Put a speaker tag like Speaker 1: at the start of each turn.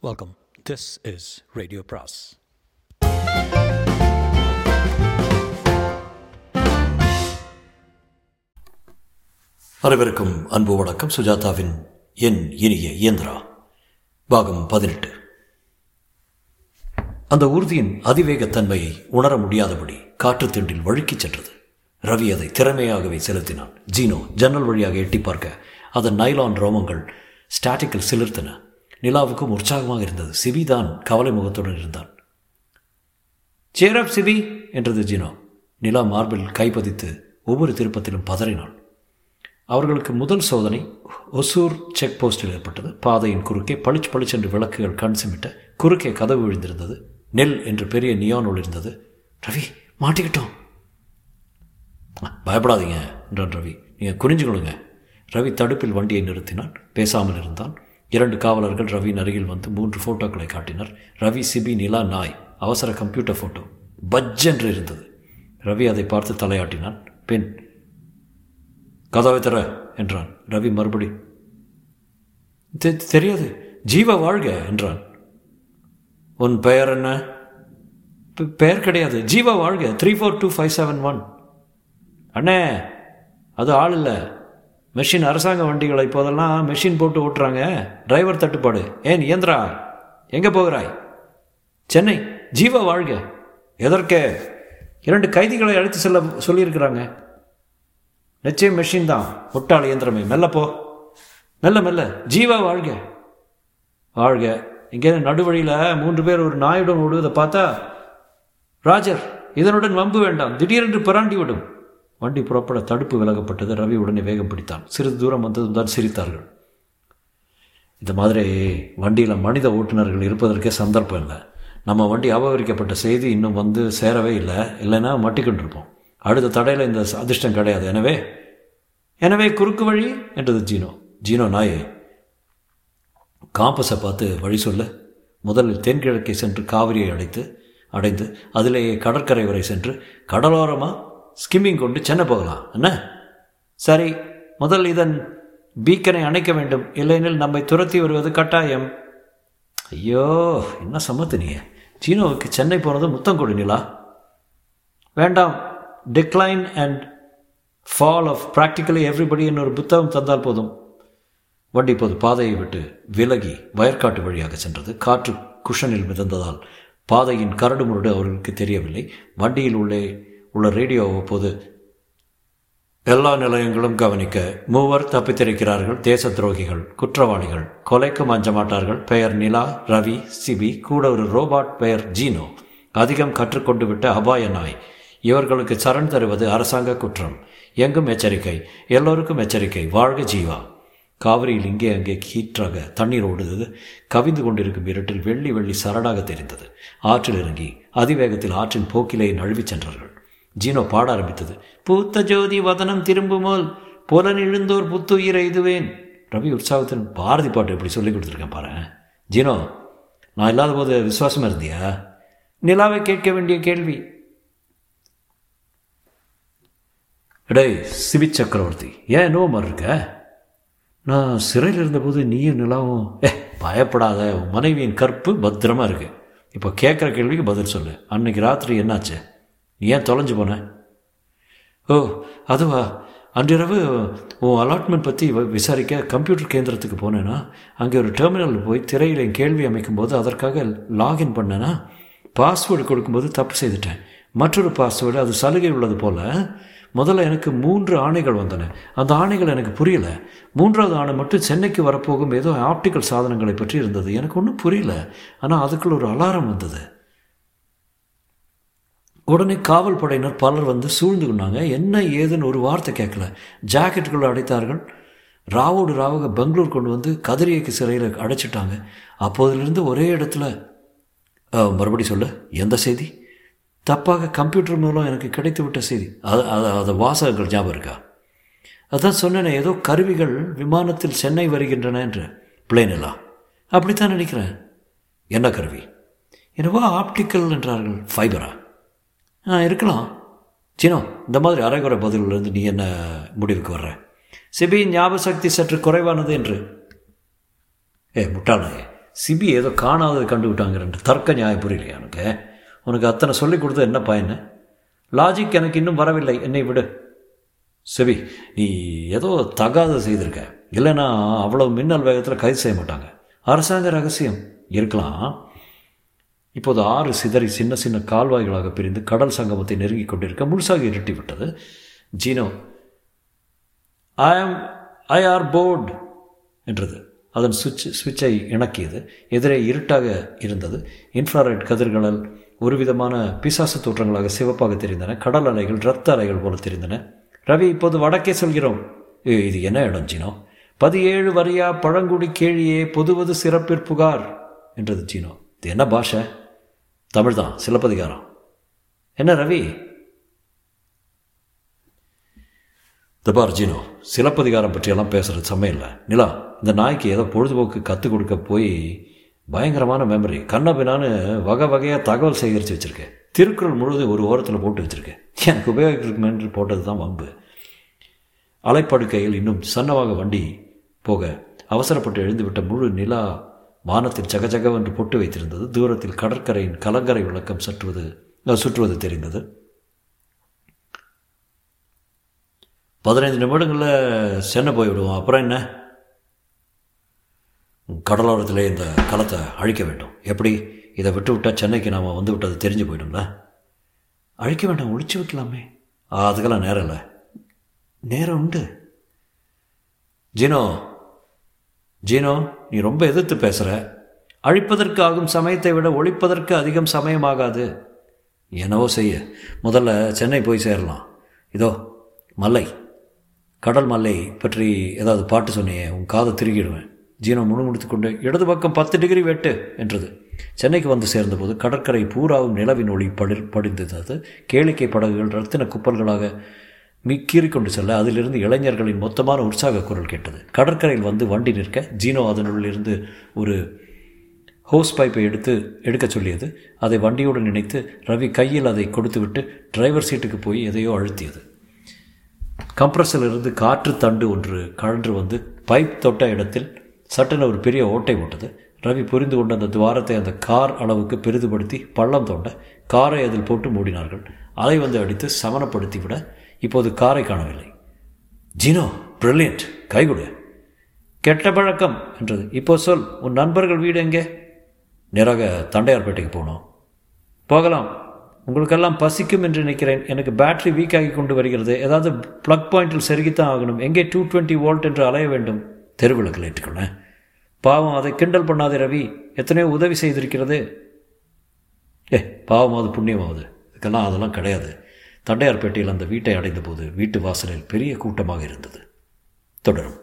Speaker 1: Welcome this is radio பிராஸ்
Speaker 2: அனைவருக்கும் அன்பு வணக்கம். சுஜாதாவின் என் இனிய இயந்திரா. பாகம் பதினெட்டு. அந்த ஊர்தியின் அதிவேகத்தன்மையை உணர முடியாதபடி காற்று திண்டில் வழுக்கிச் சென்றது. ரவி அதை திறமையாகவே செலுத்தினான். ஜீனோ ஜன்னல் வழியாக எட்டி பார்க்க அதன் நைலான் ரோமங்கள் ஸ்டாட்டிக்கில் சிலிர்த்தன. நிலாவுக்கும் உற்சாகமாக இருந்தது. சிபி தான் கவலை முகத்துடன் இருந்தான். சேரப் சிபி என்றது ஜீனோ. நிலா மார்பில் கைப்பதித்து ஒவ்வொரு திருப்பத்திலும் பதறினாள். அவர்களுக்கு முதல் சோதனை ஒசூர் செக் போஸ்டில் ஏற்பட்டது. பாதையின் குறுக்கே பளிச்சு பளிச்சென்று விளக்குகள் கண் சிமிட்ட குறுக்கே கதவு விழுந்திருந்தது. நெல் என்று பெரிய நியான் இருந்தது. ரவி மாட்டிக்கிட்டோம். பயப்படாதீங்க என்றான் ரவி. நீங்கள் குறிஞ்சுக்கொள்ளுங்க ரவி தடுப்பில் வண்டியை நிறுத்தினான். பேசாமல் இருந்தான். இரண்டு காவலர்கள் ரவியின் அருகில் வந்து மூன்று ஃபோட்டோக்களை காட்டினர். ரவி சிபி நிலா நாய். அவசர கம்ப்யூட்டர் ஃபோட்டோ பஜ்ஜென்று இருந்தது. ரவி அதை பார்த்து தலையாட்டினான். பின் கதவை தர என்றான். ரவி மறுபடி தெரியாது. ஜீவ வாழ்க என்றான். உன் பெயர் என்ன? பெயர் கிடையாது. ஜீவா வாழ்க three four two five seven one. அண்ணே அது ஆள் இல்லை. மெஷின் அரசாங்க வண்டிகளை இப்போதெல்லாம் மெஷின் போட்டு ஓட்டுறாங்க. டிரைவர் தட்டுப்பாடு. ஏன் இயந்திரா? எங்கே போகிறாய்? சென்னை. ஜீவா வாழ்க. எதற்கே? இரண்டு கைதிகளை அழைத்து செல்ல சொல்லியிருக்கிறாங்க. நிச்சயம் மெஷின் தான். முட்டாள் இயந்திரமே. மெல்ல போ. மெல்ல மெல்ல. ஜீவா வாழ்க. வாழ்க. இங்கே நடுவழியில் மூன்று பேர் ஒரு நாயுடன் ஓடுவதை பார்த்தா ராஜர் இதனுடன் வம்பு வேண்டாம். திடீரென்று பிராண்டி விடும். வண்டி புறப்பட தடுப்பு விலகப்பட்டது. ரவி உடனே வேகம் பிடித்தான். சிறிது தூரம் வந்ததும் தான் சிரித்தார்கள். இந்த மாதிரி வண்டியில் மனித ஓட்டுநர்கள் இருப்பதற்கே சந்தர்ப்பம் இல்லை. நம்ம வண்டி அபகரிக்கப்பட்ட செய்தி இன்னும் வந்து சேரவே இல்லை. இல்லைன்னா மாட்டிக்கொண்டிருப்போம் அடுத்த தடையில் இந்த அதிர்ஷ்டம் கிடையாது. எனவே எனவே குறுக்கு வழி என்றது ஜீனோ. ஜீனோ நாயே காம்பஸை பார்த்து வழி சொல்ல. முதலில் தென்கிழக்கே சென்று காவிரியை அடைத்து அடைந்து அதிலேயே கடற்கரை வரை சென்று கடலோரமாக ஸ்கிம்மிங் கொண்டு சென்னை போகலாம். என்ன? சரி முதல் இதன் பீக்கனை அணைக்க வேண்டும். இல்லையெனில் நம்மை துரத்தி வருவது கட்டாயம். ஐயோ என்ன சமத்துனிய சீனோவுக்கு சென்னை போனது முத்தம் கொடுங்களா நிலா. வேண்டாம். Decline and fall of practically everybody ஒரு புத்தகம் தந்தால் போதும். வண்டி இப்போது பாதையை விட்டு விலகி வயற்காட்டு வழியாக சென்றது. காற்று குஷனில் மிதந்ததால் பாதையின் கரடு முரடு அவர்களுக்கு தெரியவில்லை. வண்டியில் உள்ளே உள்ள ரேடியோ அப்போது எல்லா நிலையங்களும் கவனிக்க மூவர் தப்பித்திருக்கிறார்கள். தேச துரோகிகள் குற்றவாளிகள் கொலைக்கும் அஞ்ச மாட்டார்கள் பெயர் நிலா ரவி சிபி கூட ஒரு ரோபாட் பெயர் ஜீனோ. அதிகம் கற்றுக்கொண்டு விட்ட அபாய நாய். இவர்களுக்கு சரண் தருவது அரசாங்க குற்றம். எங்கும் எச்சரிக்கை எல்லோருக்கும் எச்சரிக்கை. வாழ்க ஜீவா. காவிரியில் இங்கே அங்கே கீற்றாக தண்ணீர் ஓடுதது கவிந்து கொண்டிருக்கும் இருட்டில் வெள்ளி வெள்ளி சரடாக தெரிந்தது. ஆற்றில் இறங்கி அதிவேகத்தில் ஆற்றின் போக்கிலே நழுவிச் சென்றார்கள் ஜீனோ பாட ஆரம்பித்தது. பூத்த ஜோதி வதனம் திரும்புமோல் புலன் எழுந்தோர் புத்துயிரை இதுவேன் ரவி உற்சாகத்தின் பாரதி பாட்டு எப்படி சொல்லி கொடுத்துருக்கேன் பாரு. ஜீனோ நான் இல்லாத போது விசுவாசமாக இருந்தியா? நிலாவை கேட்க வேண்டிய கேள்வி. இடே சிவி சக்கரவர்த்தி ஏன் என்னவோ மாதிரி இருக்க? நான் சிறையில் இருந்தபோது நீயும் நிலாவும் ஏ பயப்படாத மனைவியின் கற்பு பத்திரமா இருக்கு. இப்போ கேட்குற கேள்விக்கு பதில் சொல்லு. அன்னைக்கு ராத்திரி என்னாச்சு? நீ ஏன் தொலைஞ்சு போன? ஓ அதுவா? அன்றிரவு உன் அலாட்மெண்ட் பற்றி விசாரிக்க கம்ப்யூட்டர் கேந்திரத்துக்கு போனேன்னா அங்கே ஒரு டெர்மினலில் போய் திரையில் என் கேள்வி அமைக்கும்போது அதற்காக லாகின் பண்ணேன்னா பாஸ்வேர்டு கொடுக்கும்போது தப்பு செய்துட்டேன். மற்றொரு பாஸ்வேர்டு அது சலுகை உள்ளது போல் முதல்ல எனக்கு மூன்று ஆணைகள் வந்தன. அந்த ஆணைகள் எனக்கு புரியல. மூன்றாவது ஆணை மட்டும் சென்னைக்கு வரப்போகும் ஏதோ ஆப்டிக்கல் சாதனங்களை பற்றி இருந்தது. எனக்கு ஒன்றும் புரியல. ஆனால் அதுக்குள்ள ஒரு அலாரம் வந்தது. உடனே காவல் படையினர் பலர் வந்து சூழ்ந்து கொண்டாங்க. என்ன ஏதுன்னு ஒரு வார்த்தை கேட்கல. ஜாக்கெட்டுக்குள்ளே அடைத்தார்கள். ராவோடு ராவக பெங்களூர் கொண்டு வந்து கதிரியக்கு சிறையில் அடைச்சிட்டாங்க. அப்போதிலிருந்து ஒரே இடத்துல மறுபடி சொல்ல எந்த செய்தி? தப்பாக கம்ப்யூட்டர் மூலம் எனக்கு கிடைத்து விட்ட செய்தி. அது அது அது வாசகங்கள் ஞாபகம் இருக்கா? அதான் சொன்னேனே ஏதோ கருவிகள் விமானத்தில் சென்னை வருகின்றன என்று. பிளேன் எல்லாம். அப்படித்தான் நினைக்கிறேன். என்ன கருவி? என்னவோ ஆப்டிக்கல் என்றார்கள். ஃபைபரா? இருக்கலாம். சினோ இந்த மாதிரி அரைகுறை பதிலிலிருந்து நீ என்ன முடிவுக்கு வர்ற? சிபியின் ஞாபக சக்தி சற்று குறைவானது என்று. ஏ முட்டாளே சிபி ஏதோ காணாதது கண்டுவிட்டாங்க தர்க்க நியாயம் புரியலையா எனக்கு உனக்கு அத்தனை சொல்லிக் கொடுத்தது என்ன? பயன் லாஜிக் எனக்கு இன்னும் வரவில்லை. என்னை விடு. செவி நீ ஏதோ தகாத செய்திருக்க. இல்லைன்னா அவ்வளோ மின்னல் வேகத்தில் கைது செய்ய மாட்டாங்க. அரசாங்க ரகசியம். இருக்கலாம். இப்போது ஆறு சிதறி சின்ன சின்ன கால்வாய்களாக பிரிந்து கடல் சங்கமத்தை நெருங்கி கொண்டிருக்க முழுசாக இருட்டி விட்டது ஜீனோ ஐ ஆம் ஐ ஆர் போர்டு என்றது. அதன் சுவிட்ச் சுவிட்சை இணக்கியது. எதிரே இருட்டாக இருந்தது. இன்ஃப்ராரெட் கதிர்களால் ஒரு விதமான பிசாசு தோற்றங்களாக சிவப்பாக தெரிந்தன. கடல் அலைகள் இரத்த அலைகள் போல தெரிந்தன. ரவி இப்போது வடக்கே சொல்கிறோம். இது என்ன இடம் ஜீனோ? பதினேழு வரியா பழங்குடி கேழியே பொதுவது சிறப்பிற்புகார் என்றது ஜீனோ. இது என்ன பாஷை? தமிழ் தான் சிலப்பதிகாரம். என்ன ரவி? தபார் ஜீனோ சிலப்பதிகாரம் பற்றியெல்லாம் பேசுகிறது சமயம் இல்லை. நிலா இந்த நாய்க்கு ஏதோ பொழுதுபோக்கு கற்றுக் கொடுக்க போய் பயங்கரமான மெமரி கண்ணபினான்னு வகை வகையாக தகவல் சேகரித்து வச்சுருக்கேன் திருக்குறள் முழுவதும் ஒரு ஓரத்தில் போட்டு வச்சுருக்கேன் எனக்கு உபயோகிக்கணுமென்று போட்டது தான் வம்பு. அலைப்படுக்கையில் இன்னும் சன்னமாக வண்டி போக அவசரப்பட்டு எழுந்துவிட்ட முழு நிலா வானத்தில் ஜகஜகவென்று பொட்டு வைத்திருந்தது. தூரத்தில் கடற்கரையின் கலங்கரை விளக்கம் சற்றுவது சுற்றுவது தெரிந்தது. பதினைந்து நிமிடங்களில் சென்னை போய்விடுவோம். அப்புறம் என்ன? கடலோரத்திலே இந்த களத்தை அழிக்க வேண்டும். எப்படி? இதை விட்டு விட்டால் சென்னைக்கு நாம் வந்து விட்டது தெரிஞ்சு போயிடும்ல. அழிக்க வேண்டாம் ஒழிச்சு வைக்கலாமே. அதுக்கெல்லாம் நேரம் இல்லை. நேரம் உண்டு. ஜீனோ ஜீனோ நீ ரொம்ப எதிர்த்து பேசுகிற அழிப்பதற்கு ஆகும் சமயத்தை விட ஒழிப்பதற்கு அதிகம் சமயமாகாது. என்னவோ செய்ய. முதல்ல சென்னை போய் சேரலாம். இதோ மலை கடல் மலை பற்றி ஏதாவது பாட்டு சொன்னியே உன் காதை திருகிடுவேன். ஜீனோ முணுமுணுத்து கொண்டு இடது பக்கம் பத்து டிகிரி வெட்டு என்றது. சென்னைக்கு வந்து சேர்ந்தபோது கடற்கரை பூராவும் நிலவின் ஒளி படி படிந்தது. கேளிக்கை படகுகள் ரத்தின குப்பல்களாக மிக்கீறி கொண்டு செல்ல அதிலிருந்து இளைஞர்களின் மொத்தமான உற்சாக குரல் கேட்டது. கடற்கரையில் வந்து வண்டி நிற்க ஜீனோ அதனுள்ளிருந்து ஒரு ஹோஸ் பைப்பை எடுத்து எடுக்க சொல்லியது. அதை வண்டியோடு நினைத்து ரவி கையில் அதை கொடுத்துவிட்டு டிரைவர் சீட்டுக்கு போய் எதையோ அழுத்தியது. கம்ப்ரஸிலிருந்து காற்று தண்டு ஒன்று கழன்று வந்து பைப் தொட்ட இடத்தில் சட்டென ஒரு பெரிய ஓட்டை போட்டது ரவி புரிந்து கொண்ட அந்த துவாரத்தை அந்த கார் அளவுக்கு பெரிதுபடுத்தி பள்ளம் தோண்ட காரை அதில் போட்டு மூடினார்கள். அலை வந்து அடித்து சமனப்படுத்தி விட இப்போது காரை காணவில்லை. ஜீனோ பிரில்லியன்ட் கைகுடு கெட்ட பழக்கம் என்றது. இப்போ சொல் உன் நண்பர்கள் வீடு எங்கே? நேராக தண்டையார்பேட்டைக்கு போனோம். போகலாம். உங்களுக்கெல்லாம் பசிக்கும் என்று நினைக்கிறேன். எனக்கு பேட்டரி வீக் ஆகி கொண்டு வருகிறது. ஏதாவது ப்ளக் பாயிண்டில் செருகித்தான் ஆகணும். எங்கே டூ டுவெண்ட்டி வோல்ட் என்று அலைய வேண்டும்? தெருவிளக்கில் ஏற்றுக்கொள்ளேன் பாவம் அதை கிண்டல் பண்ணாதே ரவி. எத்தனையோ உதவி செய்திருக்கிறது. ஏ பாவமாவது புண்ணியமாவது. இதுக்கெல்லாம் அதெல்லாம் கிடையாது. தண்டையார்பேட்டையில் அந்த வீட்டை அடைந்த போது வீட்டு வாசலில் பெரிய கூட்டமாக இருந்தது. தொடரும்.